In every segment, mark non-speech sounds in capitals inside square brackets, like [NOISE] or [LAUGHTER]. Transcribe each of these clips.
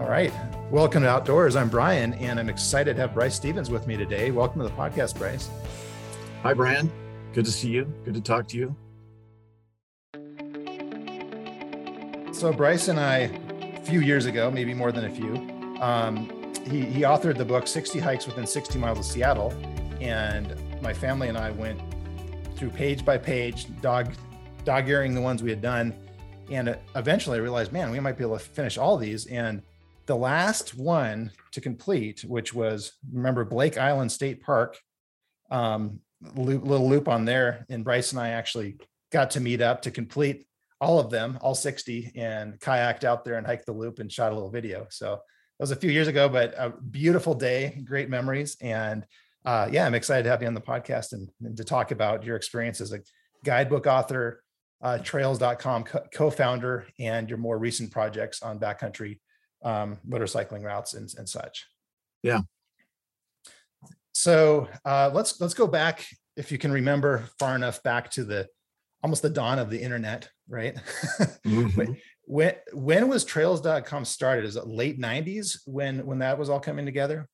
All right. Welcome to Outdoors. I'm Brian, and I'm excited to have Bryce Stevens with me today. Welcome to the podcast, Bryce. Hi, Brian. Good to see you. Good to talk to you. So, Bryce and I, a few years ago, maybe more than a few, um, he, he authored the book 60 Hikes Within 60 Miles of Seattle. And my family and I went through page by page, dog dog earing the ones we had done. And eventually I realized, man, we might be able to finish all these. And the last one to complete, which was remember Blake Island State Park, um, loop, little loop on there. And Bryce and I actually got to meet up to complete all of them, all 60, and kayaked out there and hiked the loop and shot a little video. So that was a few years ago, but a beautiful day, great memories. And uh, yeah, I'm excited to have you on the podcast and, and to talk about your experience as a guidebook author, uh, trails.com co founder, and your more recent projects on backcountry um, motorcycling routes and, and such. Yeah. So uh, let's let's go back, if you can remember far enough back to the almost the dawn of the internet, right? [LAUGHS] Mm-hmm. when when was trails.com started? Is it late 90s when when that was all coming together?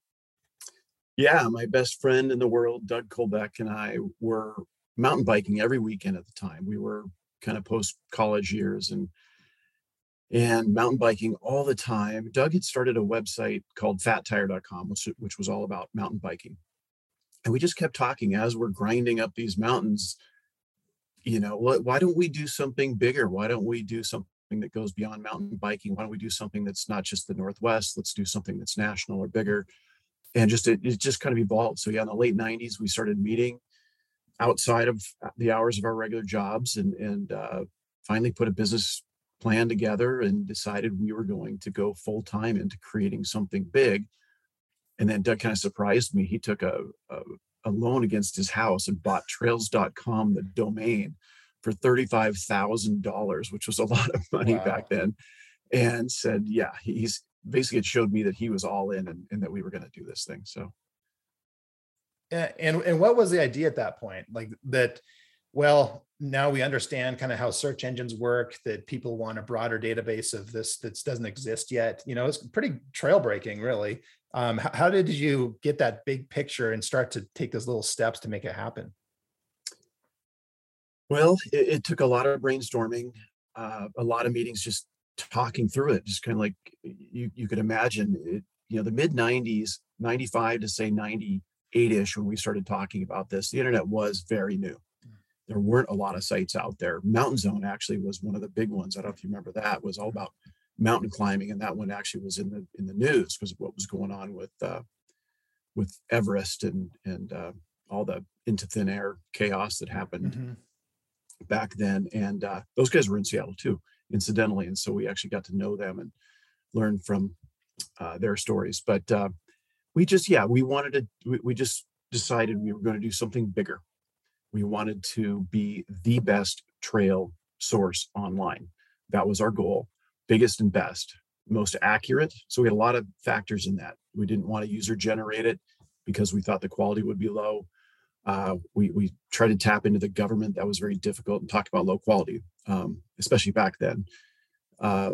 Yeah, my best friend in the world, Doug Colbeck, and I were mountain biking every weekend at the time. We were kind of post college years and and mountain biking all the time. Doug had started a website called fattire.com, which, which was all about mountain biking. And we just kept talking as we're grinding up these mountains. You know, why don't we do something bigger? Why don't we do something that goes beyond mountain biking? Why don't we do something that's not just the Northwest? Let's do something that's national or bigger. And just it, it just kind of evolved. So yeah, in the late 90s, we started meeting outside of the hours of our regular jobs and and uh, finally put a business plan together and decided we were going to go full time into creating something big. And then Doug kind of surprised me. He took a, a, a loan against his house and bought trails.com, the domain, for $35,000, which was a [LAUGHS] lot of money wow. back then. And said, yeah, he's basically it showed me that he was all in and, and that we were going to do this thing. So, and and what was the idea at that point? Like that, well, now we understand kind of how search engines work that people want a broader database of this that doesn't exist yet you know it's pretty trail breaking really. Um, how, how, did you get that big picture and start to take those little steps to make it happen? Well it, it took a lot of brainstorming uh, a lot of meetings just talking through it just kind of like you, you could imagine it, you know the mid 90s 95 to say 98ish when we started talking about this the internet was very new there weren't a lot of sites out there. Mountain Zone actually was one of the big ones. I don't know if you remember that. It was all about mountain climbing, and that one actually was in the in the news because of what was going on with uh, with Everest and and uh, all the into thin air chaos that happened mm-hmm. back then. And uh, those guys were in Seattle too, incidentally, and so we actually got to know them and learn from uh, their stories. But uh, we just yeah, we wanted to. We, we just decided we were going to do something bigger we wanted to be the best trail source online. That was our goal, biggest and best, most accurate. So we had a lot of factors in that. We didn't want to user generate it because we thought the quality would be low. Uh, we we tried to tap into the government. That was very difficult and talk about low quality, um, especially back then. Uh,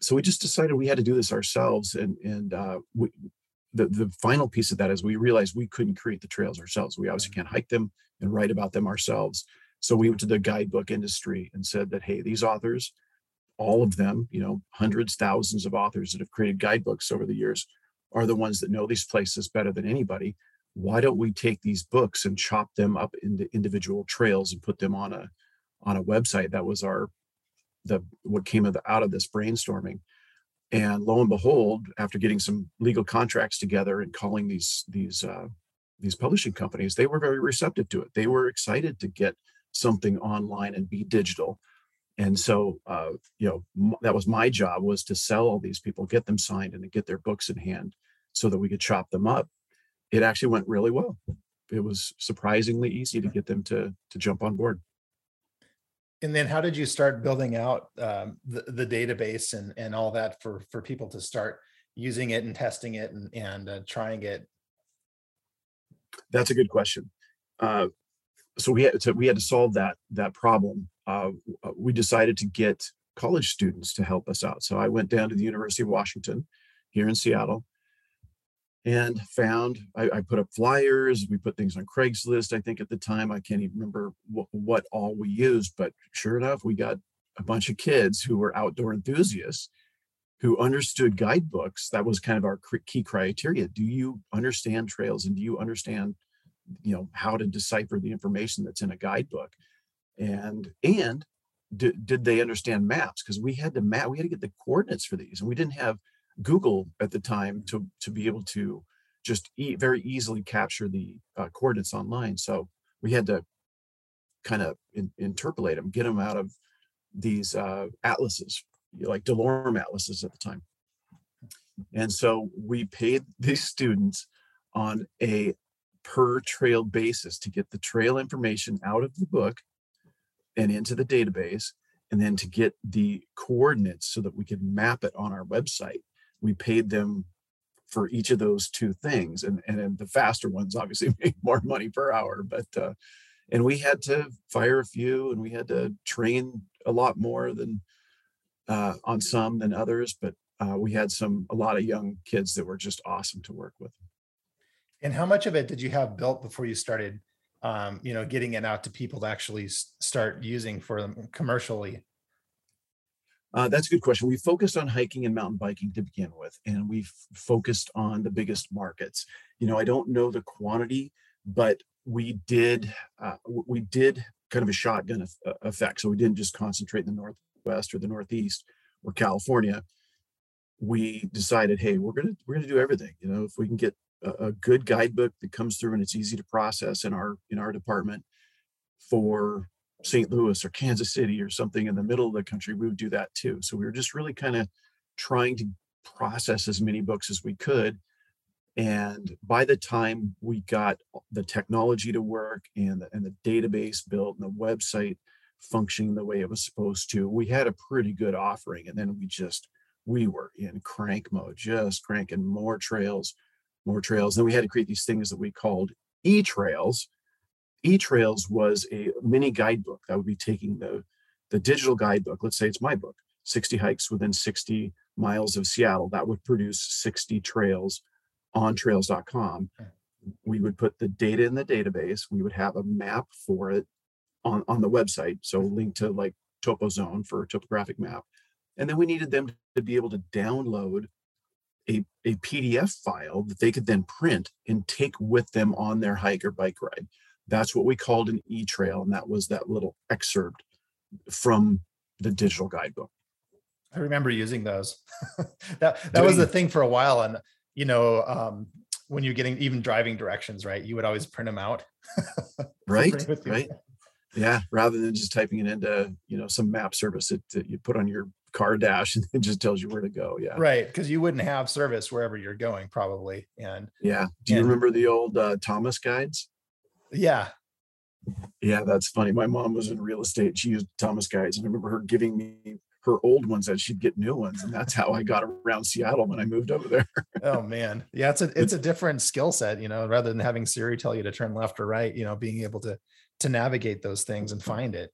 so we just decided we had to do this ourselves, and and uh, we, the the final piece of that is we realized we couldn't create the trails ourselves. We obviously can't hike them and write about them ourselves. So we went to the guidebook industry and said that hey, these authors, all of them, you know, hundreds, thousands of authors that have created guidebooks over the years, are the ones that know these places better than anybody. Why don't we take these books and chop them up into individual trails and put them on a on a website? That was our the what came out of this brainstorming and lo and behold after getting some legal contracts together and calling these these uh, these publishing companies they were very receptive to it. They were excited to get something online and be digital. And so uh, you know m- that was my job was to sell all these people get them signed and get their books in hand so that we could chop them up. It actually went really well. It was surprisingly easy to get them to to jump on board and then how did you start building out um, the, the database and, and all that for, for people to start using it and testing it and, and uh, trying it? That's a good question. Uh, so we had to, we had to solve that, that problem. Uh, we decided to get college students to help us out. So I went down to the University of Washington here in Seattle and found I, I, put up flyers we put things on craigslist i think at the time i can't even remember what, what, all we used but sure enough we got a bunch of kids who were outdoor enthusiasts who understood guidebooks. That was kind of our key criteria. Do you understand trails and do you understand you know how to decipher the information that's in a guidebook? And and did, did they understand maps? Because we had to map we had to get the coordinates for these and we didn't have Google at the time to to be able to just e- very easily capture the uh, coordinates online. So we had to kind of in, interpolate them, get them out of these uh, atlases, like DeLorme atlases at the time. And so we paid [LAUGHS] these students on a per trail basis to get the trail information out of the book and into the database, and then to get the coordinates so that we could map it on our website we paid them for each of those two things and and the faster ones obviously [LAUGHS] made more money per hour but uh, and we had to fire a few and we had to train a lot more than uh, on some than others but uh, we had some a lot of young kids that were just awesome to work with. And how much of it did you have built before you started um, you know getting it out to people to actually start using for them commercially uh, that's a good question. We focused on hiking and mountain biking to begin with, and we focused on the biggest markets. You know, I don't know the quantity, but we did uh, we did kind of a shotgun uh, effect. So we didn't just concentrate in the northwest or the northeast or California. We decided, hey, we're gonna we're gonna do everything. You know, if we can get a, a good guidebook that comes through and it's easy to process in our in our department for St. Louis or Kansas City or something in the middle of the country, we would do that too. So we were just really kind of trying to process as many books as we could. And by the time we got the technology to work and the, and the database built and the website functioning the way it was supposed to, we had a pretty good offering. And then we just, we were in crank mode, just cranking more trails, more trails. Then we had to create these things that we called e trails eTrails was a mini guidebook that would be taking the, the digital guidebook. Let's say it's my book, 60 hikes within 60 miles of Seattle. That would produce 60 trails on trails.com. Hmm. We would put the data in the database. We would have a map for it on, on the website. So link to like TopoZone for a topographic map. And then we needed them to be able to download a, a PDF file that they could then print and take with them on their hike or bike ride. That's what we called an e-trail, and that was that little excerpt from the digital guidebook. I remember using those. [LAUGHS] that that was the thing for a while, and you know, um, when you're getting even driving directions, right? You would always print them out. [LAUGHS] right. Right. Yeah. Rather than just typing it into you know some map service that, that you put on your car dash [LAUGHS] and it just tells you where to go. Yeah. Right. Because you wouldn't have service wherever you're going, probably. And yeah. Do you and, remember the old uh, Thomas guides? Yeah. Yeah, that's funny. My mom was in real estate. She used Thomas guides. I remember her giving me her old ones that she'd get new ones. And that's how I got around Seattle when I moved over there. [LAUGHS] oh man. Yeah, it's a it's a different skill set, you know, rather than having Siri tell you to turn left or right, you know, being able to to navigate those things and find it.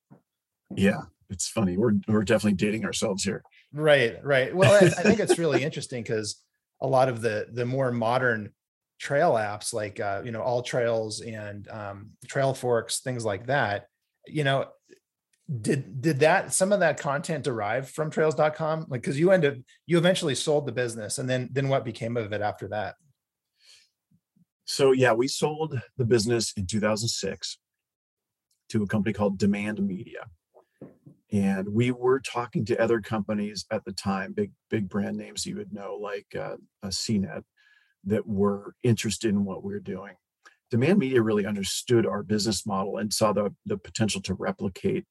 Yeah, it's funny. We're we're definitely dating ourselves here. Right, right. Well, I, I think it's really interesting because a lot of the the more modern trail apps like uh, you know all trails and um, Trailforks things like that you know did did that some of that content derive from trails.com like because you ended you eventually sold the business and then then what became of it after that? So yeah we sold the business in 2006 to a company called demand media. And we were talking to other companies at the time big big brand names you would know like uh, uh, cnet that were interested in what we are doing. Demand Media really understood our business model and saw the, the potential to replicate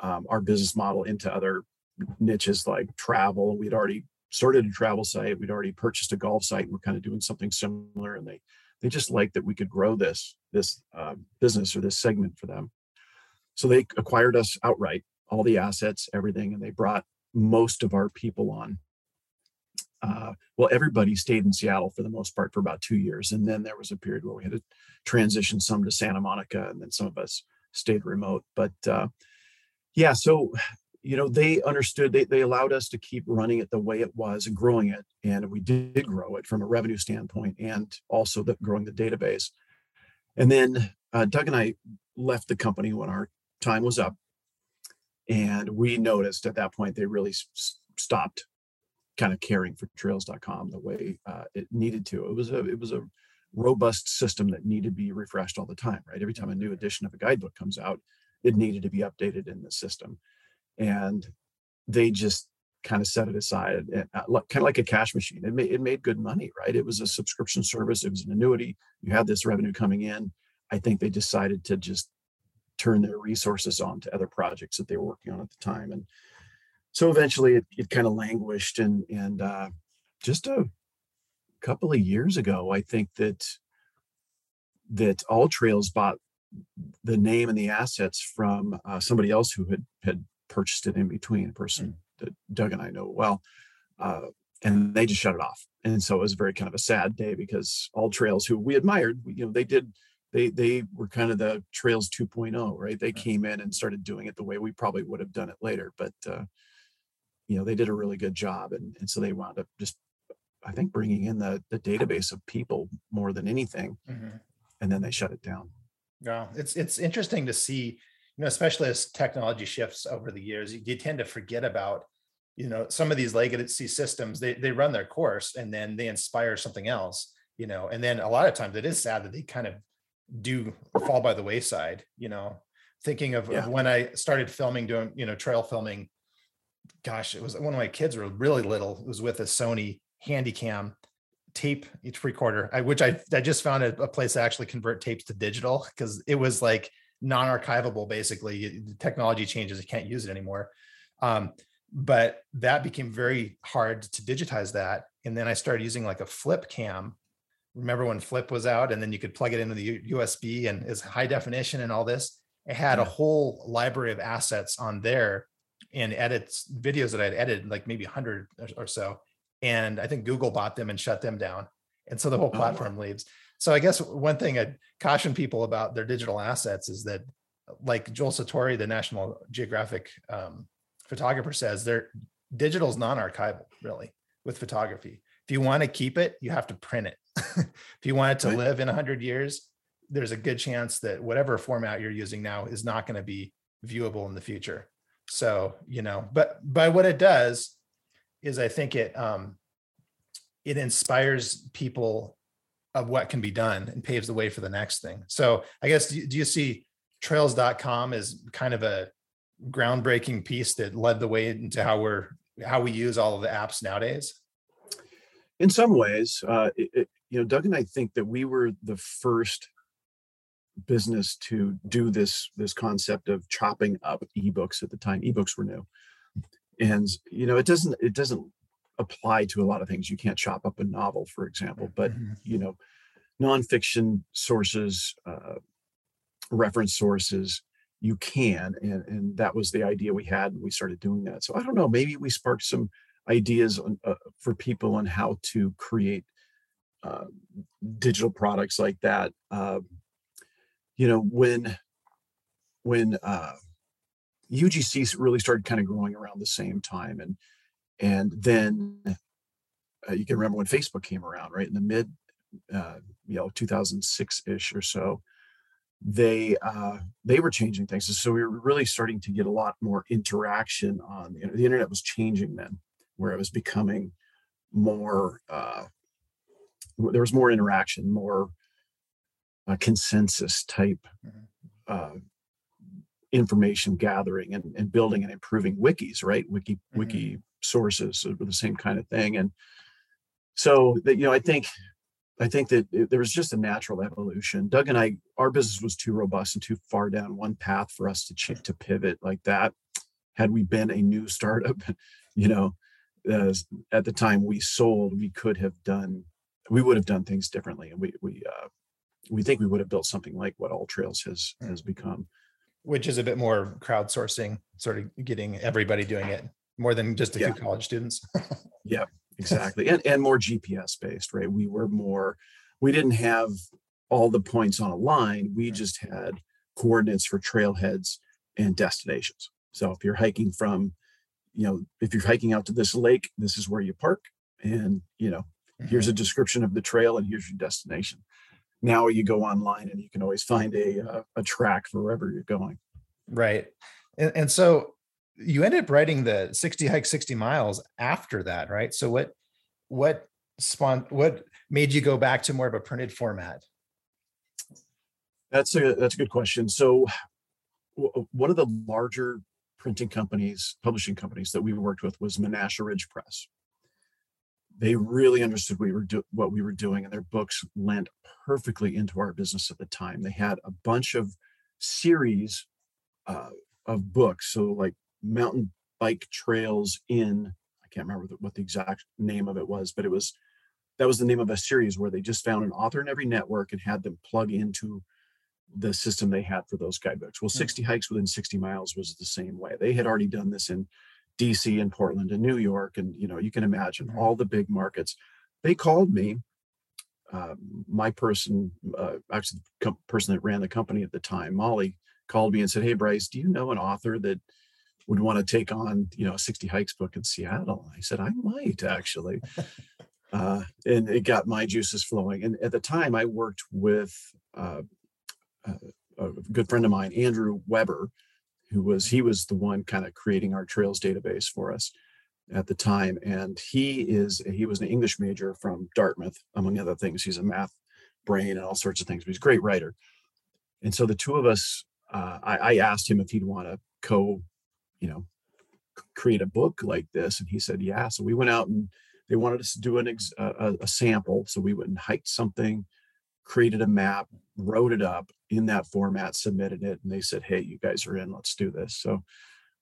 um, our business model into other niches like travel. We'd already started a travel site. We'd already purchased a golf site. We're kind of doing something similar, and they they just liked that we could grow this this uh, business or this segment for them. So they acquired us outright, all the assets, everything, and they brought most of our people on uh, well, everybody stayed in Seattle for the most part for about two years. And then there was a period where we had to transition some to Santa Monica, and then some of us stayed remote. But uh, yeah, so you know they understood they, they allowed us to keep running it the way it was and growing it and we did grow it from a revenue standpoint and also the, growing the database and then uh, doug and i left the company when our time was up and we noticed at that point they really s- stopped kind of caring for trails.com the way uh, it needed to. It was a it was a robust system that needed to be refreshed all the time right? Every time a new mm-hmm. edition of a guidebook comes out it needed to be updated in the system. And they just kind of set it aside and kind of like a cash machine. It made, it made good money right? It was a subscription service. It was an annuity. You had this revenue coming in. I think they decided to just turn their resources on to other projects that they were working on at the time. And so eventually it, it kind of languished and and uh, just a couple of years ago i think that that all trails bought the name and the assets from uh, somebody else who had had purchased it in between, a person mm. that Doug and I know well, uh, and they just shut it off. And so it was very kind of a sad day because all trails who we admired, you know, they did. They they were kind of the trails 2.0, right? They came in and started doing it the way we probably would have done it later, but uh, you know they did a really good job, and and so they wound up just, I think, bringing in the the database of people more than anything, mm-hmm. and then they shut it down. Yeah, it's it's interesting to see, you know, especially as technology shifts over the years, you, you tend to forget about, you know, some of these legacy systems. They they run their course and then they inspire something else, you know, and then a lot of times it is sad that they kind of do fall by the wayside. You know, thinking of, yeah. of when I started filming, doing you know trail filming. Gosh, it was one of my kids were really little. It was with a Sony Handycam tape each recorder, I, which I I just found a, a place to actually convert tapes to digital because it was like non-archivable. Basically, the technology changes; you can't use it anymore. Um, but that became very hard to digitize that, and then I started using like a flip cam. Remember when flip was out, and then you could plug it into the USB and is high definition and all this. It had yeah. a whole library of assets on there and edits videos that I'd edited, like maybe 100 or so and I think Google bought them and shut them down. And so the whole oh, platform oh. leaves. So I guess one thing I'd caution people about their digital assets is that, like Joel Sartore, the National Geographic um, photographer, says, their digital is non-archival, really, with photography. If you want to keep it, you have to print it. [LAUGHS] if you want it to right. live in 100 years, there's a good chance that whatever format you're using now is not going to be viewable in the future. So, you know, but by what it does is I think it um, it inspires people of what can be done and paves the way for the next thing. So I guess do, you see trails.com as kind of a groundbreaking piece that led the way into how we're how we use all of the apps nowadays? In some ways, uh, it, it, you know, Doug and I think that we were the first business to do this this concept of chopping up ebooks at the time. Ebooks were new. And you know it doesn't it doesn't apply to a lot of things. You can't chop up a novel for example but mm-hmm. you know nonfiction sources uh, reference sources you can and and that was the idea we had and we started doing that. So i don't know maybe we sparked some ideas on, uh, for people on how to create uh, digital products like that uh, you know when when uh, UGC really started kind of growing around the same time, and and then uh, you can remember when Facebook came around, right in the mid, uh, you know, 2006 ish or so. They uh, they were changing things, so we were really starting to get a lot more interaction on the, the internet was changing then, where it was becoming more. Uh, there was more interaction, more uh, consensus type mm-hmm. uh, information gathering and, and building and improving wikis, right? Wiki mm-hmm. wiki sources are the same kind of thing. And so that you know, I think I think that it, there was just a natural evolution. Doug and I, our business was too robust and too far down one path for us to ch- to pivot like that. Had we been a new startup, [LAUGHS] you know, uh, at the time we sold, we could have done, we would have done things differently, and we we uh, we think we would have built something like what All Trails has has become which is a bit more crowdsourcing, sort of getting everybody doing it more than just a yeah. few college students. [LAUGHS] yeah, exactly. And and more GPS based, right? We were more, we didn't have all the points on a line. We just had coordinates for trailheads and destinations. So if you're hiking from, you know, if you're hiking out to this lake, this is where you park. And, you know, mm-hmm. here's a description of the trail and here's your destination. Now you go online and you can always find a, a, uh, a track for wherever you're going. Right. And, and so you ended up writing the 60 hike 60 miles after that, right? So what, what spawn, what made you go back to more of a printed format? That's a, that's a good question. So one of the larger printing companies, publishing companies that we worked with was Menasha Ridge Press. They really understood we were do- what we were doing, and their books lent perfectly into our business at the time. They had a bunch of series uh, of books, so like mountain bike trails in. I can't remember what the exact name of it was, but it was that was the name of a series where they just found an author in every network and had them plug into the system they had for those guidebooks. Well, hmm. 60 hikes within 60 miles was the same way. They had already done this in DC and Portland and New York. And, you know, you can imagine mm-hmm. all the big markets. They called me, uh, my person, uh, actually the com- person that ran the company at the time, Molly, called me and said, Hey, Bryce, do you know an author that would want to take on, you know, a 60 hikes book in Seattle? I said, I might actually. [LAUGHS] uh, and it got my juices flowing. And at the time, I worked with uh, a good friend of mine, Andrew Weber, who was he was the one kind of creating our trails database for us at the time and he is he was an english major from dartmouth among other things. He's a math brain and all sorts of things but he's a great writer. And so the two of us uh, I, I, asked him if he'd want to co you know create a book like this and he said yeah. So we went out and they wanted us to do an ex, a, a sample so we went and hiked something created a map, wrote it up in that format, submitted it, and they said, "Hey, you guys are in. Let's do this." So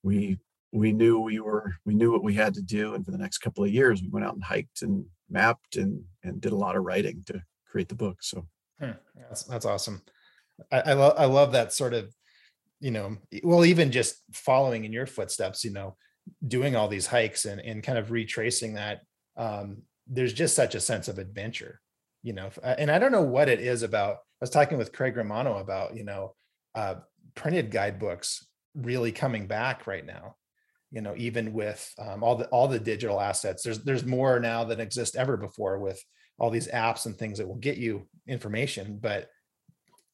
we we knew we were we knew what we had to do, and for the next couple of years, we went out and hiked and mapped and and did a lot of writing to create the book. So hmm, that's that's awesome. I, I love I love that sort of you know well even just following in your footsteps you know doing all these hikes and and kind of retracing that um there's just such a sense of adventure you know uh, and i don't know what it is about i was talking with craig romano about you know uh, printed guidebooks really coming back right now you know even with um, all the all the digital assets. There's there's more now than exist ever before with all these apps and things that will get you information but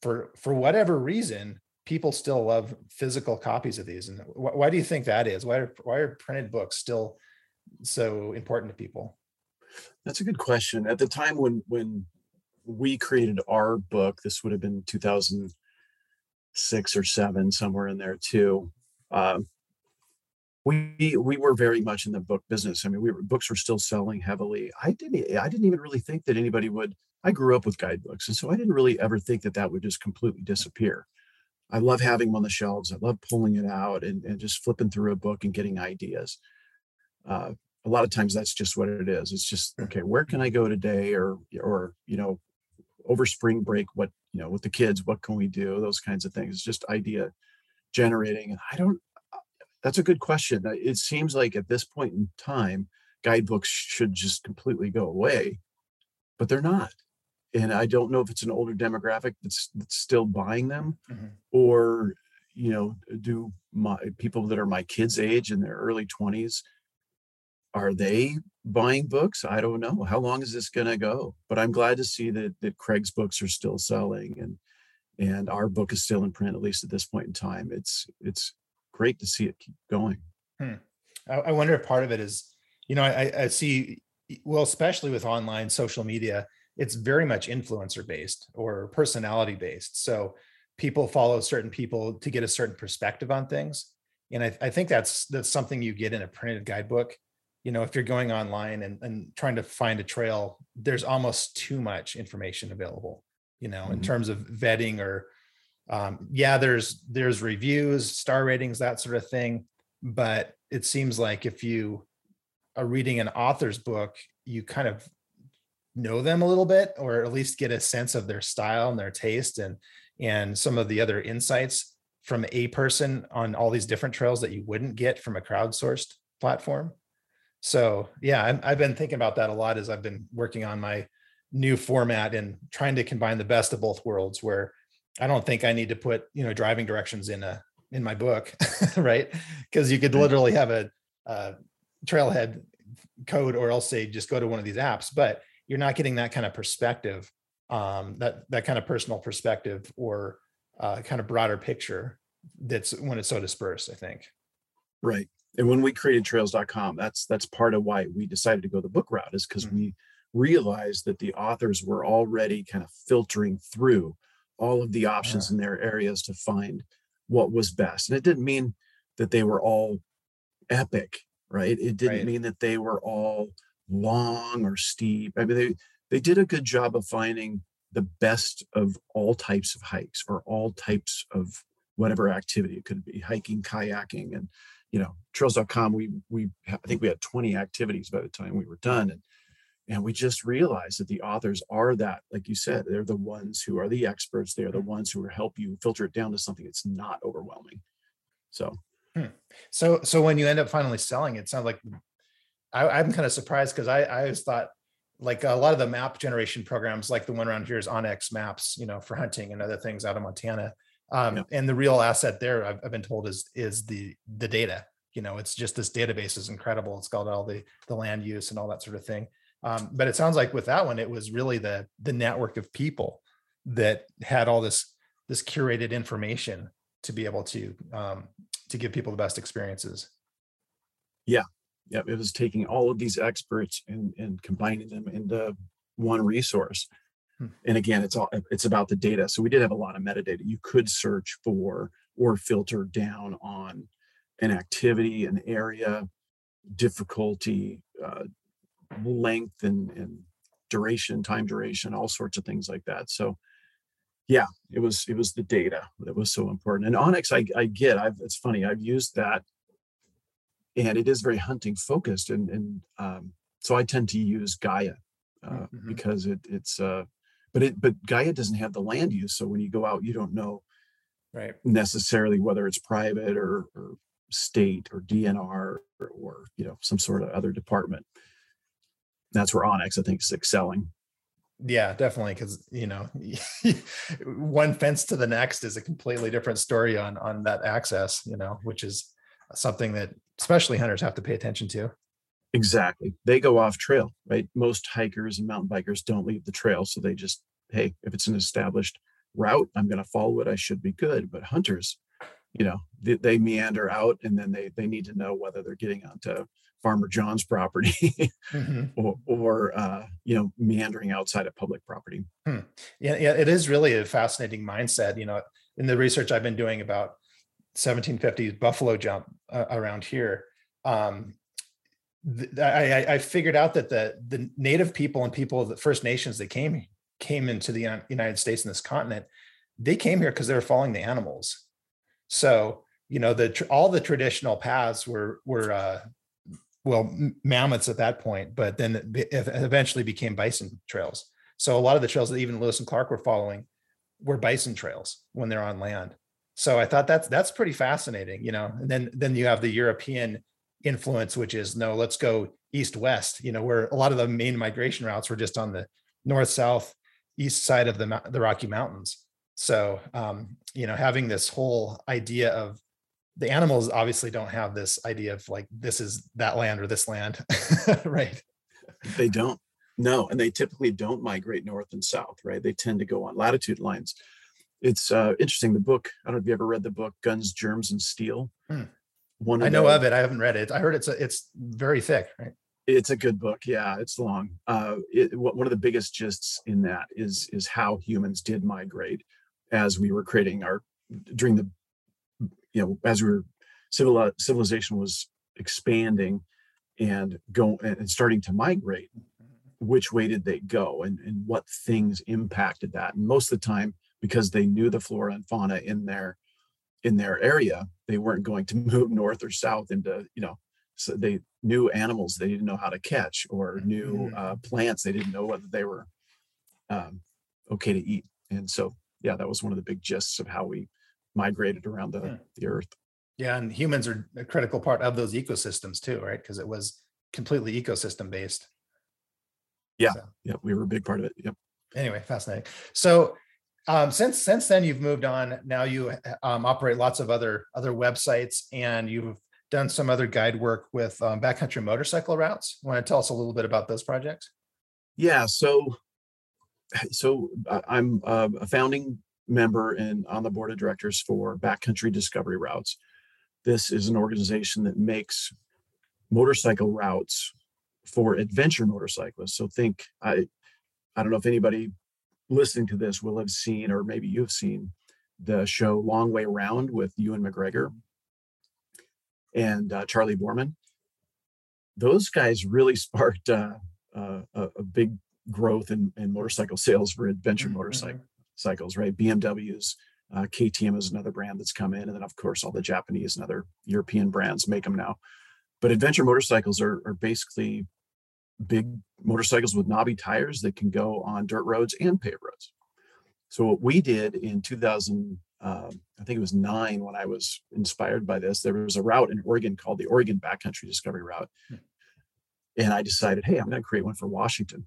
for for whatever reason people still love physical copies of these and wh- why do you think that is? Why are, why are printed books still so important to people that's a good question. At the time when when we created our book, this would have been 2006 or seven, somewhere in there too. Um, we we were very much in the book business. I mean, we were, books were still selling heavily. I didn't I didn't even really think that anybody would. I grew up with guidebooks, and so I didn't really ever think that that would just completely disappear. I love having them on the shelves. I love pulling it out and, and just flipping through a book and getting ideas. Uh, a lot of times that's just what it is. It's just okay. Where can I go today, or or you know, over spring break, what you know, with the kids, what can we do? Those kinds of things. It's just idea generating. And I don't. That's a good question. It seems like at this point in time, guidebooks should just completely go away, but they're not. And I don't know if it's an older demographic that's, that's still buying them, mm-hmm. or you know, do my people that are my kids' age in their early twenties are they buying books? I don't know. How long is this going to go? But I'm glad to see that that Craig's books are still selling and and our book is still in print at least at this point in time. It's it's great to see it keep going. Hmm. I, I, wonder if part of it is, you know, I, I see well, especially with online social media, it's very much influencer based or personality based. So people follow certain people to get a certain perspective on things. And I, I think that's that's something you get in a printed guidebook you know if you're going online and, and trying to find a trail there's almost too much information available you know mm-hmm. in terms of vetting or um, yeah there's there's reviews star ratings that sort of thing but it seems like if you are reading an author's book you kind of know them a little bit or at least get a sense of their style and their taste and and some of the other insights from a person on all these different trails that you wouldn't get from a crowdsourced platform so yeah i have been thinking about that a lot as i've been working on my new format and trying to combine the best of both worlds where i don't think i need to put you know driving directions in a in my book, [LAUGHS] right? Because you could literally have a, a trailhead code or else say just go to one of these apps, but you're not getting that kind of perspective, um, that that kind of personal perspective or uh, kind of broader picture that's when it's so dispersed, I think. Right. And when we created trails.com, that's that's part of why we decided to go the book route is because mm-hmm. we realized that the authors were already kind of filtering through all of the options yeah. in their areas to find what was best. And it didn't mean that they were all epic, right? It didn't right. mean that they were all long or steep. I mean, they they did a good job of finding the best of all types of hikes or all types of whatever activity it could be hiking kayaking and you know trails.com we we i think we had 20 activities by the time we were done and and we just realized that the authors are that like you said they're the ones who are the experts they're the ones who help you filter it down to something that's not overwhelming so hmm. so so when you end up finally selling it sounds like I, am kind of surprised because I, I always thought like a lot of the map generation programs, like the one around here is onX Maps, you know, for hunting and other things out of Montana. Um, yeah. And the real asset there, I've, I've, been told, is is the the data. You know, it's just this database is incredible. It's got all the the land use and all that sort of thing. Um, but it sounds like with that one, it was really the the network of people that had all this this curated information to be able to um, to give people the best experiences. Yeah, yeah, it was taking all of these experts and, and combining them into one resource. Hmm. And again, it's all it's about the data. So we did have a lot of metadata. You could search for or filter down on an activity, an area, difficulty, uh, length, and, and duration, time duration, all sorts of things like that. So yeah, it was it was the data that was so important. And onX, I, I get. I've it's funny. I've used that and it is very hunting focused and and um, so i tend to use gaia uh, mm-hmm. because it it's uh but it but gaia doesn't have the land use so when you go out you don't know right. necessarily whether it's private or, or state or dnr or, or, you know some sort of other department. That's where onX i think is excelling. Yeah definitely because you know [LAUGHS] one fence to the next is a completely different story on on that access you know which is something that especially hunters have to pay attention to. Exactly. They go off trail, right? Most hikers and mountain bikers don't leave the trail. So they just, hey, if it's an established route, I'm going to follow it. I should be good. But hunters, you know, they, they, meander out and then they they need to know whether they're getting onto Farmer John's property [LAUGHS] mm-hmm. or, or uh, you know, meandering outside of public property. Hmm. Yeah, yeah, it is really a fascinating mindset. You know, in the research I've been doing about 1750s buffalo jump uh, around here um, I, I, figured out that the the native people and people of the first nations that came came into the united states and this continent they came here because they were following the animals. So you know the all the traditional paths were were uh, well mammoths at that point but then eventually became bison trails. So a lot of the trails that even lewis and clark were following were bison trails when they're on land. So i thought that's that's pretty fascinating you know and then then you have the european influence which is no let's go east west you know where a lot of the main migration routes were just on the north south east side of the the rocky mountains so um you know having this whole idea of the animals obviously don't have this idea of like this is that land or this land [LAUGHS] right they don't no and they typically don't migrate north and south right they tend to go on latitude lines it's uh, interesting. The book. I don't know if you ever read the book Guns, Germs, and Steel. Hmm. One I know the, of it. I haven't read it. I heard it's a, it's very thick. Right. It's a good book. Yeah, it's long. Uh, it, one of the biggest gists in that is is how humans did migrate as we were creating our during the you know as we were civil civilization was expanding and go and starting to migrate which way did they go and, and what things impacted that and most of the time because they knew the flora and fauna in their in their area they weren't going to move north or south into you know so they knew animals they didn't know how to catch or knew mm-hmm. uh, plants they didn't know whether they were um, okay to eat. And so yeah that was one of the big gists of how we migrated around the, yeah. the earth. Yeah and humans are a critical part of those ecosystems too right? Because it was completely ecosystem based. Yeah. So. yeah we were a big part of it. Yep. Anyway fascinating. So Um, since since then, you've moved on. Now you um, operate lots of other other websites, and you've done some other guide work with um, backcountry motorcycle routes. Want to tell us a little bit about those projects? Yeah. So, so uh, I'm uh, a founding member and on the board of directors for Backcountry Discovery Routes. This is an organization that makes motorcycle routes for adventure motorcyclists. So think I I don't know if anybody listening to this will have seen, or maybe you've seen the show Long Way Round with Ewan McGregor and uh, Charlie Boorman. Those guys really [LAUGHS] sparked uh, uh, a, big growth in, in, motorcycle sales for adventure mm-hmm. motorcycles, right? BMWs, uh, KTM is another brand that's come in, and then of course all the Japanese and other European brands make them now. But adventure motorcycles are, are basically big motorcycles with knobby tires that can go on dirt roads and paved roads. So what we did in 2000, um, I think it was nine when I was inspired by this. There was a route in Oregon called the Oregon Backcountry Discovery Route, hmm. and I decided, hey, I'm going to create one for Washington.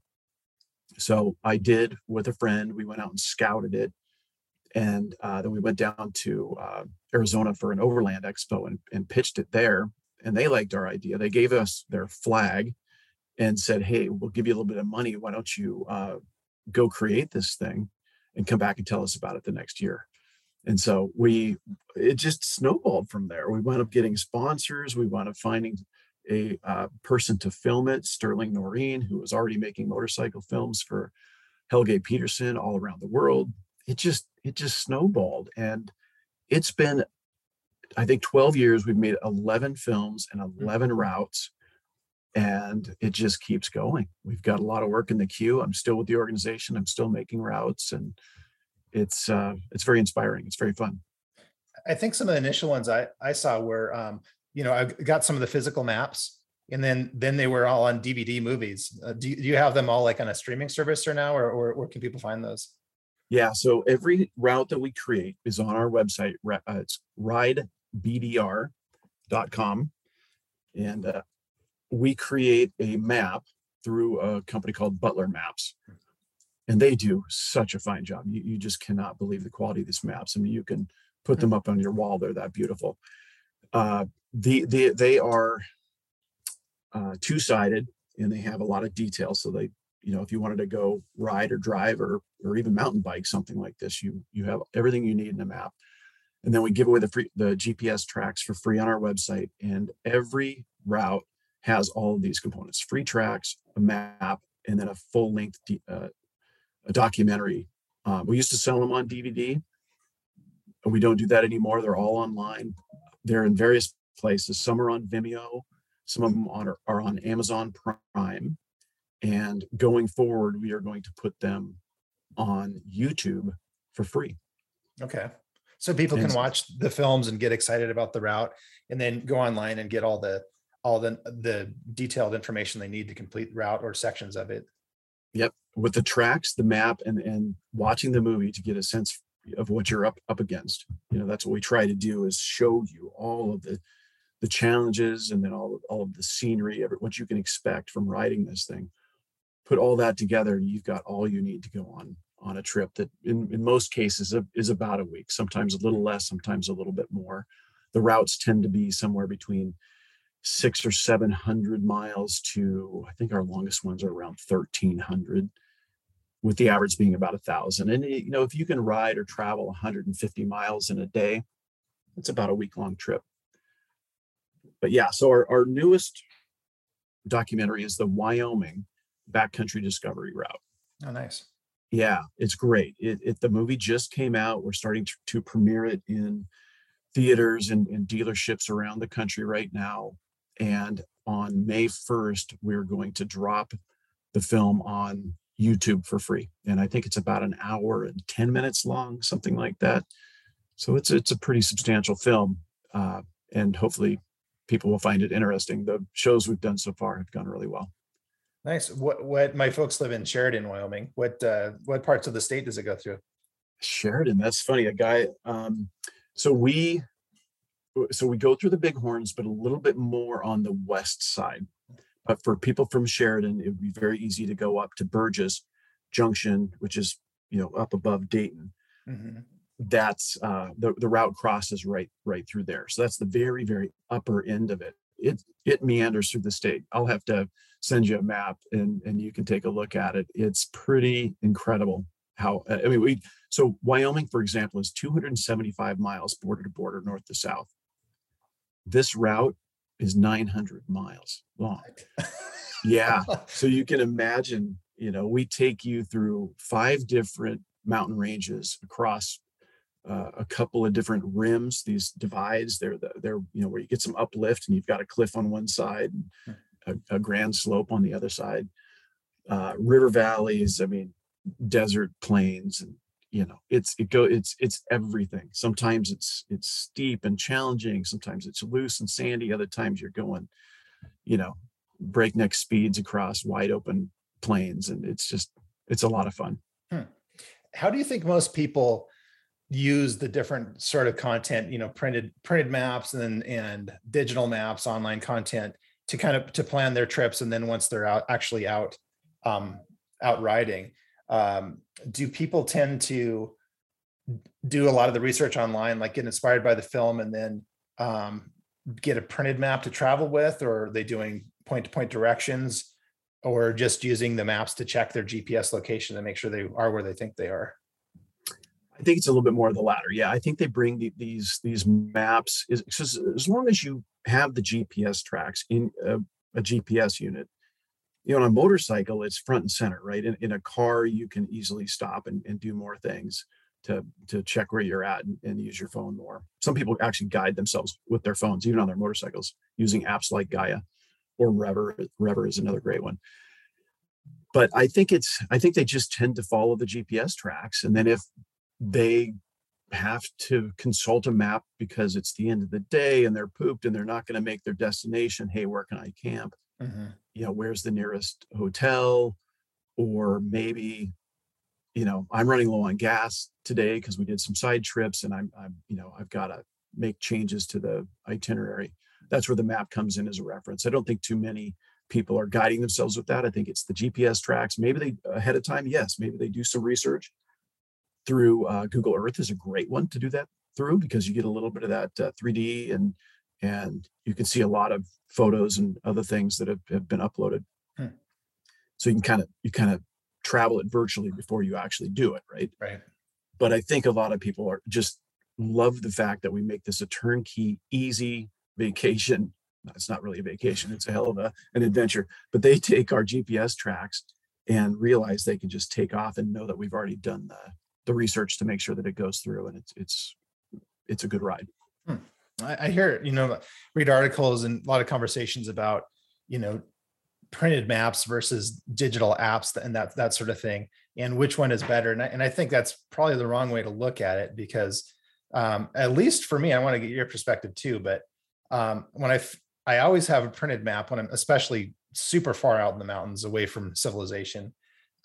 So I did with a friend. We went out and scouted it, and uh, then we went down to uh, Arizona for an overland expo and, and pitched it there. And they liked our idea. They gave us their flag and said, "Hey, we'll give you a little bit of money. Why don't you uh, go create this thing and come back and tell us about it the next year?" And so we, it just snowballed from there. We wound up getting sponsors. We wound up finding a uh, person to film it, Sterling Noren, who was already making motorcycle films for Helge Pedersen all around the world. It just, it just snowballed, and it's been, I think, 12 years. We've made 11 films and mm. 11 routes and it just keeps going. We've got a lot of work in the queue. I'm still with the organization. I'm still making routes, and it's uh, it's very inspiring. It's very fun. I think some of the initial ones I I saw were um, you know I got some of the physical maps, and then then they were all on DVD movies. Uh, do, you, do you have them all like on a streaming service or now, or, or where can people find those? Yeah, so every route that we create is on our website. Uh, it's ridebdr.com. And uh, we create a map through a company called Butler Maps. And they do such a fine job. You, you just cannot believe the quality of these maps. I mean, you can put them up on your wall. They're that beautiful. Uh, the, the, they are uh, two-sided and they have a lot of detail. So they, you know, if you wanted to go ride or drive or, or even mountain bike, something like this, you, you have everything you need in a map. And then we give away the free, the GPS tracks for free on our website and every route has all of these components free tracks a map and then a full length uh, a documentary. Um, we used to sell them on dvd and we don't do that anymore. They're all online. They're in various places. Some are on vimeo. Some of them are, are on amazon prime. And going forward we are going to put them on youtube for free. Okay. So people can watch the films and get excited about the route and then go online and get all the all the the detailed information they need to complete route or sections of it. Yep, with the tracks, the map, and and watching the movie to get a sense of what you're up up against. You know, that's what we try to do is show you all of the the challenges and then all of, all of the scenery, what you can expect from riding this thing. Put all that together, and you've got all you need to go on on a trip that, in in most cases, is about a week. Sometimes a little less, sometimes a little bit more. The routes tend to be somewhere between six or seven hundred miles to I think our longest ones are around thirteen hundred, with the average being about a thousand. And you know, if you can ride or travel 150 miles in a day, it's about a week long trip. But yeah, so our, our newest documentary is the Wyoming Backcountry Discovery Route. Oh, nice. Yeah, it's great. It, it the movie just came out. We're starting to, to premiere it in theaters and, and dealerships around the country right now. And on May 1st, we're going to drop the film on YouTube for free. And I think it's about an hour and 10 minutes long, something like that. So it's it's a pretty substantial film. Uh, and hopefully people will find it interesting. The shows we've done so far have gone really well. Nice. What what my folks live in Sheridan, Wyoming. What uh what parts of the state does it go through? Sheridan, that's funny. A guy um so we so we go through the bighorns but a little bit more on the west side but for people from sheridan it would be very easy to go up to burgess junction which is you know up above dayton mm-hmm. that's uh, the, the route crosses right right through there. So that's the very, very upper end of it. It it meanders through the state. I'll have to send you a map and, and you can take a look at it. It's pretty incredible how I mean we so Wyoming, for example, is 275 miles border to border, north to south. This route is 900 miles long. yeah. [LAUGHS] So you can imagine, you know, we take you through five different mountain ranges across uh, a couple of different rims, these divides. They're the, they're you know where you get some uplift and you've got a cliff on one side, and a, a grand slope on the other side. Uh, river valleys. I mean, desert plains, and you know it's it go it's it's everything. Sometimes it's it's steep and challenging. Sometimes it's loose and sandy. Other times you're going, you know, breakneck speeds across wide open plains, and it's just it's a lot of fun. Hmm. How do you think most people? use the different sort of content you know printed printed maps and and digital maps online content to kind of to plan their trips and then once they're out actually out um out riding um do people tend to do a lot of the research online like get inspired by the film and then um get a printed map to travel with or are they doing point to point directions or just using the maps to check their gps location and make sure they are where they think they are I think it's a little bit more of the latter. Yeah, I think they bring the, these these maps is as long as you have the GPS tracks in a, a, GPS unit. You know, on a motorcycle, it's front and center, right? In, in a car, you can easily stop and, and do more things to to check where you're at and, and use your phone more. Some people actually guide themselves with their phones, even on their motorcycles, using apps like Gaia or Rever. Rever is another great one but I think it's I think they just tend to follow the GPS tracks, and then if they have to consult a map because it's the end of the day and they're pooped and they're not going to make their destination. Hey, where can I camp? Mm-hmm. You know, where's the nearest hotel? Or maybe, you know, I'm running low on gas today because we did some side trips and I'm, I'm, you know, I've got to make changes to the itinerary. That's where the map comes in as a reference. I don't think too many people are guiding themselves with that. I think it's the GPS tracks. Maybe they ahead of time, yes, maybe they do some research through uh, Google Earth is a great one to do that through because you get a little bit of that uh, 3D and and you can see a lot of photos and other things that have, have been uploaded. Hmm. So you can kind of you kind of travel it virtually before you actually do it, right? Right. But I think a lot of people are just love the fact that we make this a turnkey, easy vacation. It's not really a vacation; it's a hell of a, an adventure. But they take our GPS tracks and realize they can just take off and know that we've already done the the research to make sure that it goes through and it's it's it's a good ride. Hmm. I, I hear you know read articles and a lot of conversations about you know printed maps versus digital apps and that that sort of thing and which one is better and I, and I think that's probably the wrong way to look at it because um, at least for me I want to get your perspective too but um, when I I always have a printed map when I'm especially super far out in the mountains away from civilization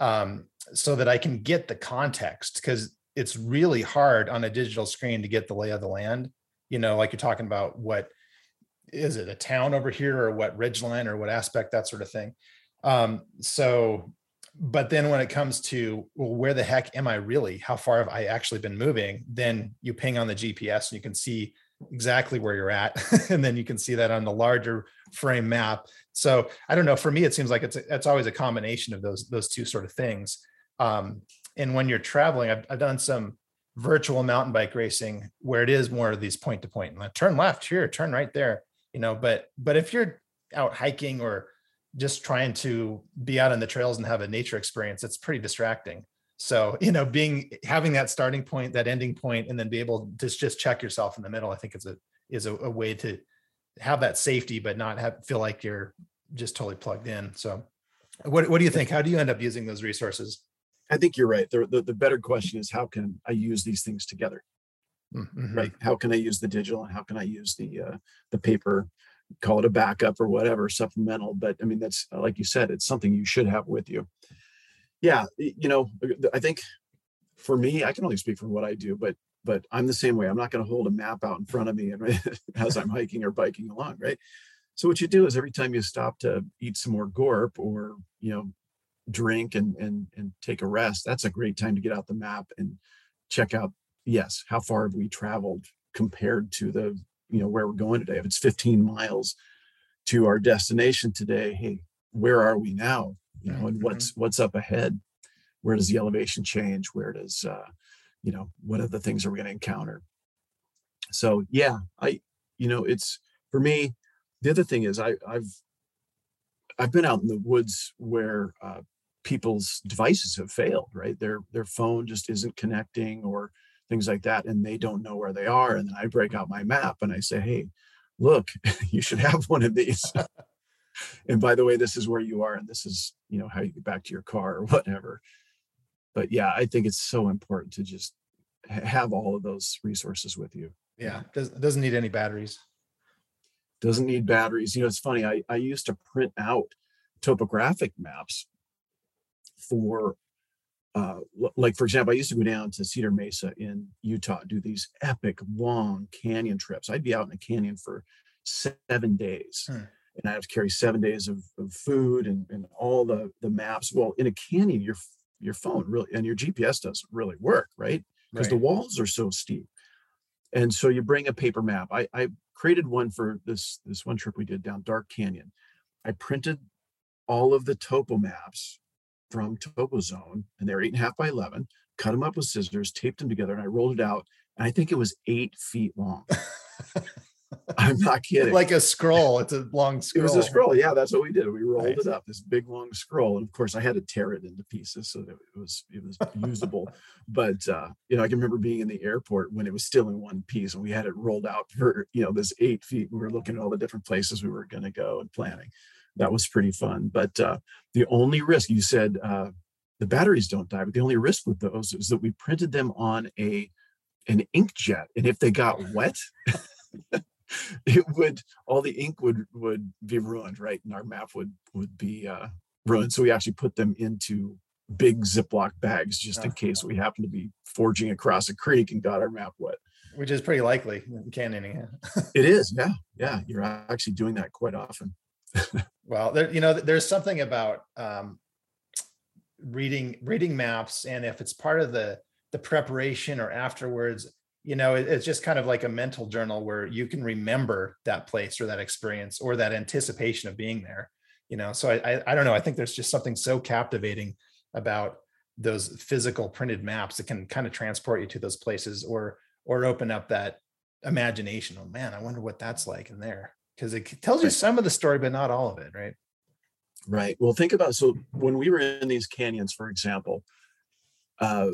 um, so that I can get the context because it's really hard on a digital screen to get the lay of the land. You know, like you're talking about what is it a town over here or what ridgeline or what aspect, that sort of thing. Um, so, but then when it comes to well, where the heck am I really? How far have I actually been moving? Then you ping on the GPS and you can see exactly where you're at [LAUGHS] and then you can see that on the larger frame map so i don't know for me it seems like it's it's always a combination of those those two sort of things um, and when you're traveling I've, I've done some virtual mountain bike racing where it is more of these point to point and turn left here turn right there you know but but if you're out hiking or just trying to be out on the trails and have a nature experience it's pretty distracting so, [LAUGHS] you know, being having that starting point, that ending point, and then be able to just check yourself in the middle, I think is a is a, a way to have that safety, but not have feel like you're just totally plugged in. So, what what do you think? How do you end up using those resources? I think you're right. The, the, the better question is how can I use these things together? Mm-hmm. Right? How can I use the digital and how can I use the uh, the paper? Call it a backup or whatever, supplemental. But I mean, that's like you said, it's something you should have with you yeah you know i think for me i can only speak for what i do but but i'm the same way i'm not going to hold a map out in front of me and [LAUGHS] as i'm hiking or biking along right so what you do is every time you stop to eat some more gorp or you know drink and and and take a rest that's a great time to get out the map and check out, yes, how far have we traveled compared to the, you know, where we're going today? If it's 15 miles to our destination today, hey, where are we now? You know, and Mhm. what's what's up ahead? Where does the elevation change? Where does uh, you know, what are the things are we going to encounter? So yeah, I, you know, it's for me. The other thing is I, I've I've been out in the woods where uh, people's devices have failed, right? Their their phone just isn't connecting or things like that, and they don't know where they are. And then I break out my map and I say, "Hey, look, [LAUGHS] you should have one of these." [LAUGHS] and by the way, this is where you are, and this is you know how you get back to your car or whatever. But yeah, I think it's so important to just have all of those resources with you. Yeah, does, doesn't need any batteries. doesn't need batteries. You know, it's funny. I, I used to print out topographic maps for, uh, like for example, I used to go down to Cedar Mesa in Utah, do these epic long canyon trips. I'd be out in a canyon for seven days, Hmm. and I have to carry seven days of, of food and, and all the the maps. Well, in a canyon, your your phone really and your GPS doesn't really work, right? Because the walls are so steep and so you bring a paper map i i created one for this this one trip we did down dark canyon i printed all of the topo maps from topozone and they're eight and a half by 11 cut them up with scissors taped them together and i rolled it out and i think it was eight feet long. [LAUGHS] I'm not kidding. Like a scroll. It's a long scroll. it was a scroll. yeah that's what we did. We rolled Nice. it up this big long scroll and of course i had to tear it into pieces so that it was it was usable. [LAUGHS] But uh you know i can remember being in the airport when it was still in one piece and we had it rolled out for you know this eight feet. We were looking at all the different places we were going to go and planning that was pretty fun but uh the only risk you said uh the batteries don't die but the only risk with those is that we printed them on a an inkjet and if they got wet [LAUGHS] it would all the ink would would be ruined right and our map would would be uh ruined so we actually put them into big ziploc bags just in Oh. case we happened to be forging across a creek and got our map wet which is pretty likely in canyoning. it is yeah yeah you're actually doing that quite often Well, there, you know, there's something about um, reading reading maps, and if it's part of the the preparation or afterwards, you know, it- it's just kind of like a mental journal where you can remember that place or that experience or that anticipation of being there. You know, so I I, I don't know. I think there's just something so captivating about those physical printed maps that can kind of transport you to those places or or open up that imagination. Oh man, I wonder what that's like in there because it tells you some of the story, but not all of it, right? Right. Well, think about so when we were in these canyons, for example, uh,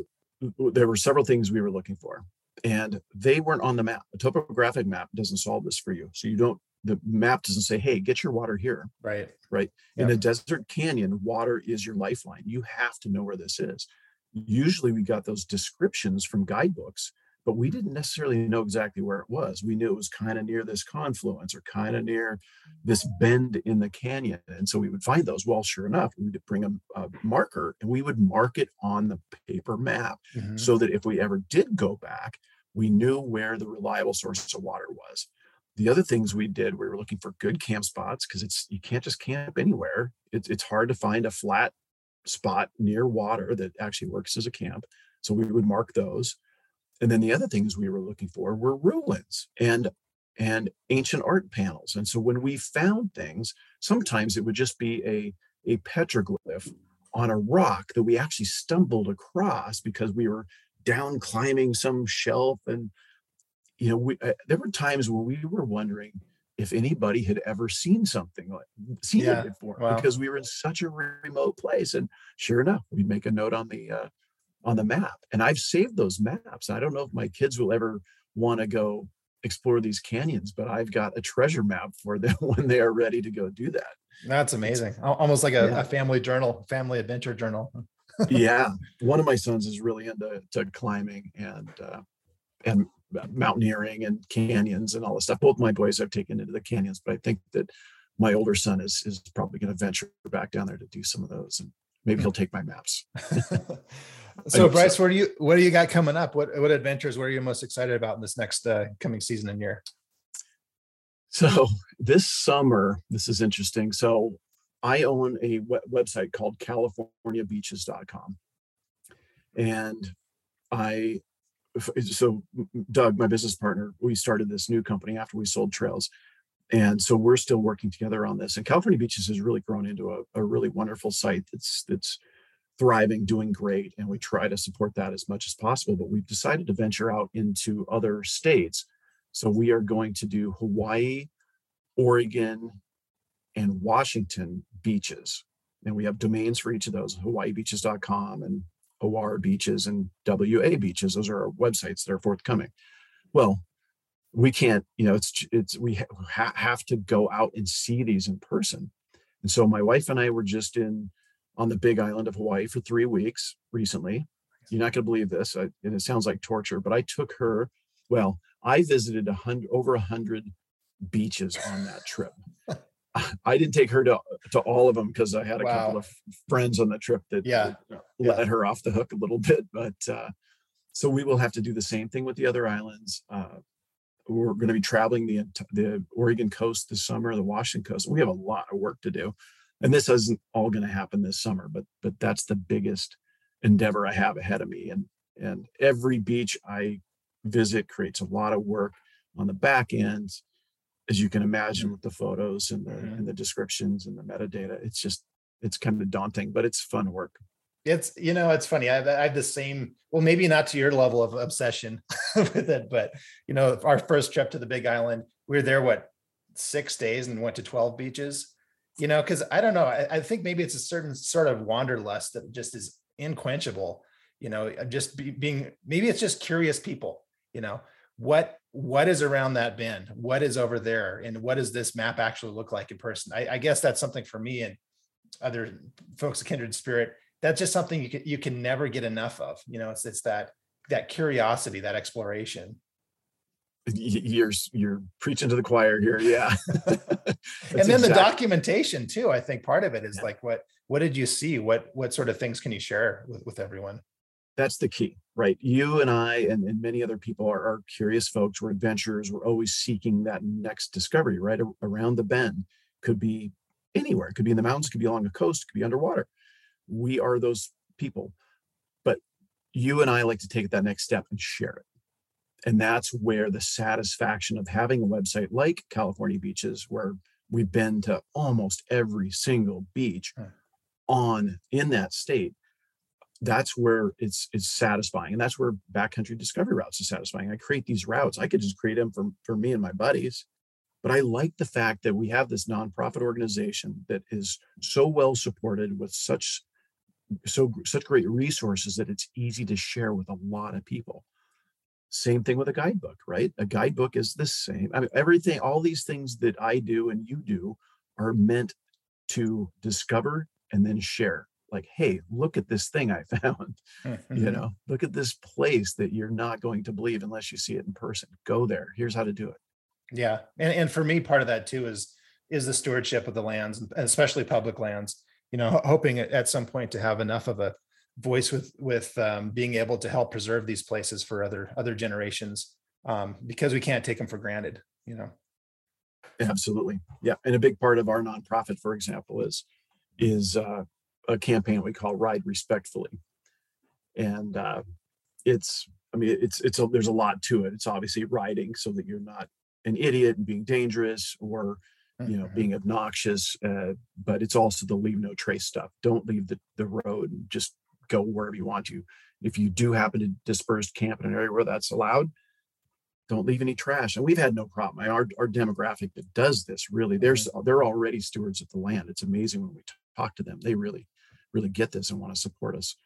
there were several things we were looking for, and they weren't on the map. A topographic map doesn't solve this for you. So you don't. The map doesn't say, "Hey, get your water here." Right. Right. In a desert canyon, water is your lifeline. You have to know where this is. Usually, we got those descriptions from guidebooks, but we didn't necessarily know exactly where it was. We knew it was kind of near this confluence or kind of near this bend in the canyon. And so we would find those. Well, sure enough, we would bring a, a marker and we would mark it on the paper map Mhm. so that if we ever did go back, we knew where the reliable source of water was. The other things we did, we were looking for good camp spots because it's you can't just camp anywhere. It's it's hard to find a flat spot near water that actually works as a camp. So we would mark those. And then the other things we were looking for were ruins and and ancient art panels. And so when we found things, sometimes it would just be a a petroglyph on a rock that we actually stumbled across because we were down climbing some shelf and you know we uh, there were times where we were wondering if anybody had ever seen something like seen Yeah, it before wow. because we were in such a remote place and sure enough we'd make a note on the uh, on the map and i've saved those maps i don't know if my kids will ever want to go explore these canyons but i've got a treasure map for them [LAUGHS] when they are ready to go do that That's amazing. Al- Almost like a, Yeah. a family journal, family adventure journal. [LAUGHS] yeah one of my sons is really into to climbing and uh and mountaineering and canyons and all this stuff both my boys i've taken into the canyons but i think that my older son is is probably going to venture back down there to do some of those and maybe he'll take my maps [LAUGHS] so hope so. Bryce, what do you what do you got coming up? What what adventures? What are you most excited about in this next uh, coming season and year? So this summer, this is interesting. So I own a website called CaliforniaBeaches.com. And I so Doug, my business partner, we started this new company after we sold Trails. And so we're still working together on this. And California Beaches has really grown into a, a really wonderful site that's that's thriving, doing great. And we try to support that as much as possible. But we've decided to venture out into other states. So we are going to do Hawaii, Oregon, and Washington beaches. And we have domains for each of those, hawaiibeaches.com and OR beaches and WA beaches. Those are our websites that are forthcoming. Well, we can't, you know, it's, it's, we ha- have to go out and see these in person. And so my wife and I were just in on the big island of Hawaii for three weeks recently. You're not going to believe this, I, and it sounds like torture, but I took her. Well, I visited a hundred over a hundred beaches on that trip. [LAUGHS] I didn't take her to to all of them because I had a wow. couple of friends on the trip that, yeah. that let yeah. her off the hook a little [LAUGHS] bit. But uh, so we will have to do the same thing with the other islands. Uh, we're going to be traveling the the Oregon coast this summer, the Washington coast. We have a lot of work to do, and this isn't all going to happen this summer. But but that's the biggest endeavor I have ahead of me. And and every beach I visit creates a lot of work on the back end as you can imagine with the photos and the mm-hmm. and the descriptions and the metadata it's just it's kind of daunting but it's fun work it's you know it's funny I have, I have the same well maybe not to your level of obsession [LAUGHS] with it but you know our first trip to the big island we were there what six days and went to 12 beaches you know because i don't know I, I, think maybe it's a certain sort of wanderlust that just is inquenchable you know just be, being maybe it's just curious people you know what what is around that bend? What is over there? And what does this map actually look like in person? I, I guess that's something for me and other folks of kindred spirit that's just something you can you can never get enough of you know it's it's that that curiosity that exploration you're you're preaching to the choir here yeah. [LAUGHS] [LAUGHS] And then exactly. the documentation too i think part of it is yeah. like what what did you see? What what sort of things can you share with, with everyone? That's the key right? You and i and, and many other people are, are, curious folks we're adventurers we're always seeking that next discovery right? Around the bend could be anywhere it could be in the mountains could be along the coast could be underwater. We are those people but you and i like to take that next step and share it and that's where the satisfaction of having a website like california beaches where we've been to almost every single beach hmm. on in that state that's where it's it's satisfying. And that's where backcountry discovery routes is satisfying. I create these routes. I could just create them for, for me and my buddies. But i like the fact that we have this nonprofit organization that is so well supported with such so such great resources that it's easy to share with a lot of people same thing with a guidebook right? A guidebook is the same i mean everything all these things that i do and you do are meant to discover and then share like hey look at this thing i [LAUGHS] found you [LAUGHS] know? Look at this place that you're not going to believe unless you see it in person. Go there. Here's how to do it. Yeah and, and for me part of that too is is the stewardship of the lands and especially public lands you know hoping at some point to have enough of a voice with with um, being able to help preserve these places for other other generations um, because we can't take them for granted you know absolutely yeah and a big part of our nonprofit for example is is uh, a campaign we call Ride Respectfully, and uh, it's I mean it's it's a, there's a lot to it. It's obviously riding so that you're not an idiot and being dangerous or you know mm-hmm. being obnoxious, uh, but it's also the leave no trace stuff. Don't leave the the road and just go wherever you want to. If you do happen to disperse camp in an area where that's allowed, don't leave any trash. And we've had no problem. Our, our demographic that does this really, there's mm-hmm. they're already stewards of the land. It's amazing when we talk to them. They really really get this and want to support us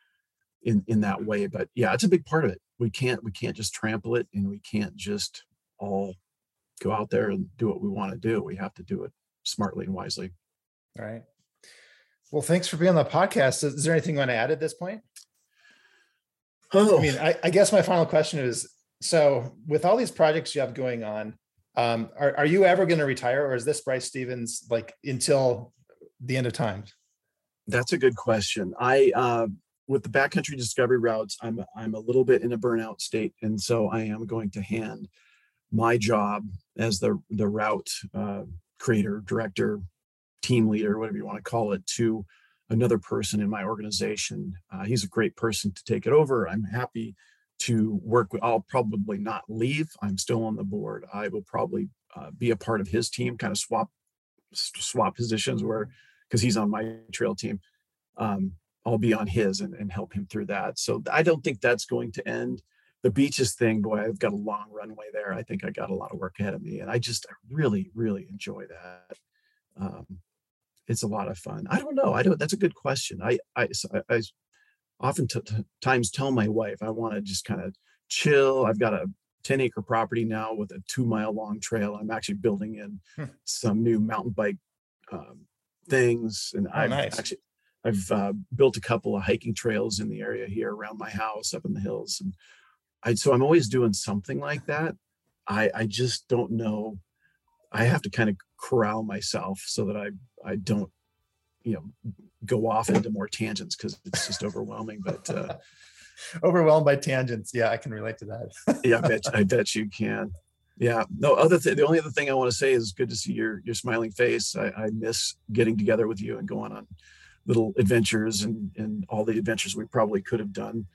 in in that way but yeah it's a big part of it we can't we can't just trample it and we can't just all go out there and do what we want to do we have to do it smartly and wisely all right well thanks for being on the podcast. Is there anything you want to add at this point? Oh. I mean i, I guess my final question is so with all these projects you have going on um, are, are you ever going to retire or is this bryce stevens like until the end of time that's a good question. I uh, with the backcountry discovery routes, I'm I'm a little bit in a burnout state, and so I am going to hand my job as the the route uh, creator, director, team leader, whatever you want to call it, to another person in my organization. Uh, he's a great person to take it over. I'm happy to work with. I'll probably not leave. I'm still on the board. I will probably uh, be a part of his team, kind of swap swap positions where because he's on my trail team. Um, I'll be on his and, and help him through that. So I don't think that's going to end. The beaches thing, boy, I've got a long runway there. I think I got a lot of work ahead of me, and I just I really, really enjoy that. Um, it's a lot of fun. I don't know. I don't. That's a good question. I I, I, I often t- t- times tell my wife I want to just kind of chill. I've got a 10 acre property now with a two mile long trail. I'm actually building in hmm. some new mountain bike um, things, and oh, I've nice. actually I've uh, built a couple of hiking trails in the area here around my house up in the hills, and I so I'm always doing something like that. I I just don't know. I have to kind of corral myself so that I I don't you know go off into more tangents because it's just overwhelming. But uh, [LAUGHS] overwhelmed by tangents, yeah, I can relate to that. [LAUGHS] yeah, I bet I bet you can. Yeah. No other thing. The only other thing I want to say is good to see your your smiling face. I, I miss getting together with you and going on little adventures and and all the adventures we probably could have done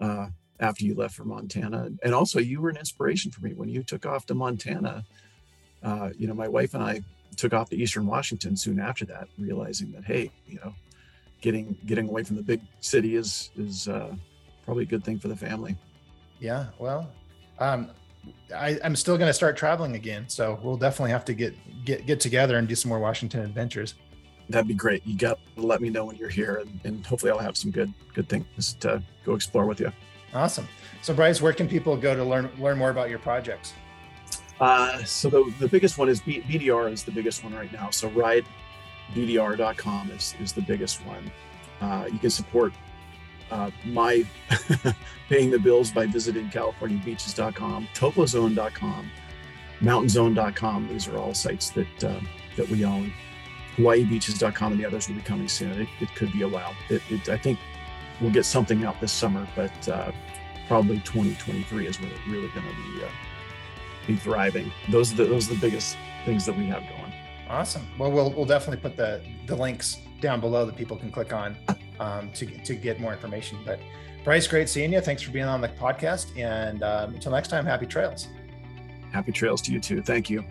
uh, after you left for Montana. And also, you were an inspiration for me when you took off to Montana. Uh, you know, my wife and I took off to Eastern Washington soon after that, realizing that hey, you know, getting getting away from the big city is is uh, probably a good thing for the family. Yeah, well, um, I, am still going to start traveling again, so we'll definitely have to get get get together and do some more Washington adventures. That'd be great. You got to let me know when you're here, and, and hopefully I'll have some good good things to go explore with you. Awesome. So, Bryce, where can people go to learn learn more about your projects? Uh, so the, the biggest one is B, BDR is the biggest one right now. So ridebdr.com is, is the biggest one. Uh, you can support uh, my [LAUGHS] paying the bills by visiting californiabeaches.com, topozone.com, mountainzone.com. These are all sites that uh, that we own. HawaiiBeaches.com and the others will be coming soon. It, it could be a while. It, it, I think we'll get something out this summer, but uh, probably 2023 is when it's really going to be uh, be thriving. Those are the those are the biggest things that we have going. Awesome. Well, we'll we'll definitely put the the links down below that people can click on um, to to get more information. But Bryce, great seeing you. Thanks for being on the podcast. And um, until next time, happy trails. Happy trails to you too. Thank you.